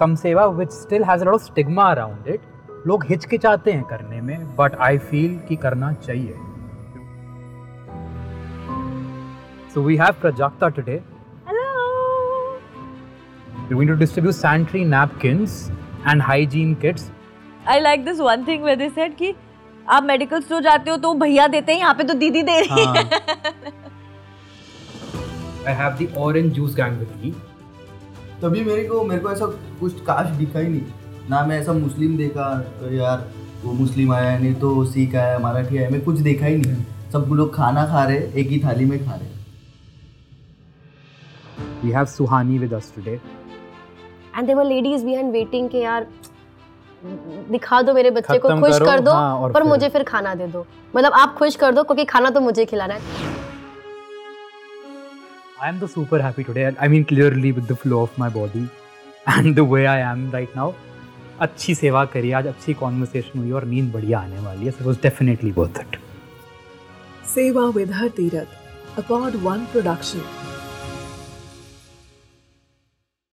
some seva which still has a lot of stigma लोग हिचकिचाते हैं करने में बट आई फील कि करना चाहिए So we have Prajakta today. Hello. We're going to distribute sanitary napkins and hygiene kits. I like this one thing where they said कि आप मेडिकल स्टोर जाते हो तो भैया देते हैं यहाँ पे तो दीदी दे रही है I have the orange juice gang with me. तभी मेरे को मेरे को ऐसा कुछ काश दिखा ही नहीं। ना मैं ऐसा मुस्लिम देखा यार वो मुस्लिम आया नहीं तो सिख आया मराठी आया मैं कुछ देखा ही नहीं। सब लोग खाना खा रहे एक ही थाली में खा रहे। We have Suhani with us today. And their ladies behind waiting के यार दिखा दो मेरे बच्चे को खुश कर दो हाँ, पर फिर- मुझे फिर खाना दे दो। मतलब आप खुश कर दो क्योंकि खाना तो मुझे खिलाना है। I am the super happy today. I mean, clearly with the flow of my body and the way I am right now. अच्छी सेवा करी आज अच्छी कॉन्वर्सेशन हुई और नींद बढ़िया आने वाली है so was definitely worth it सेवा with her Tirath accord one production.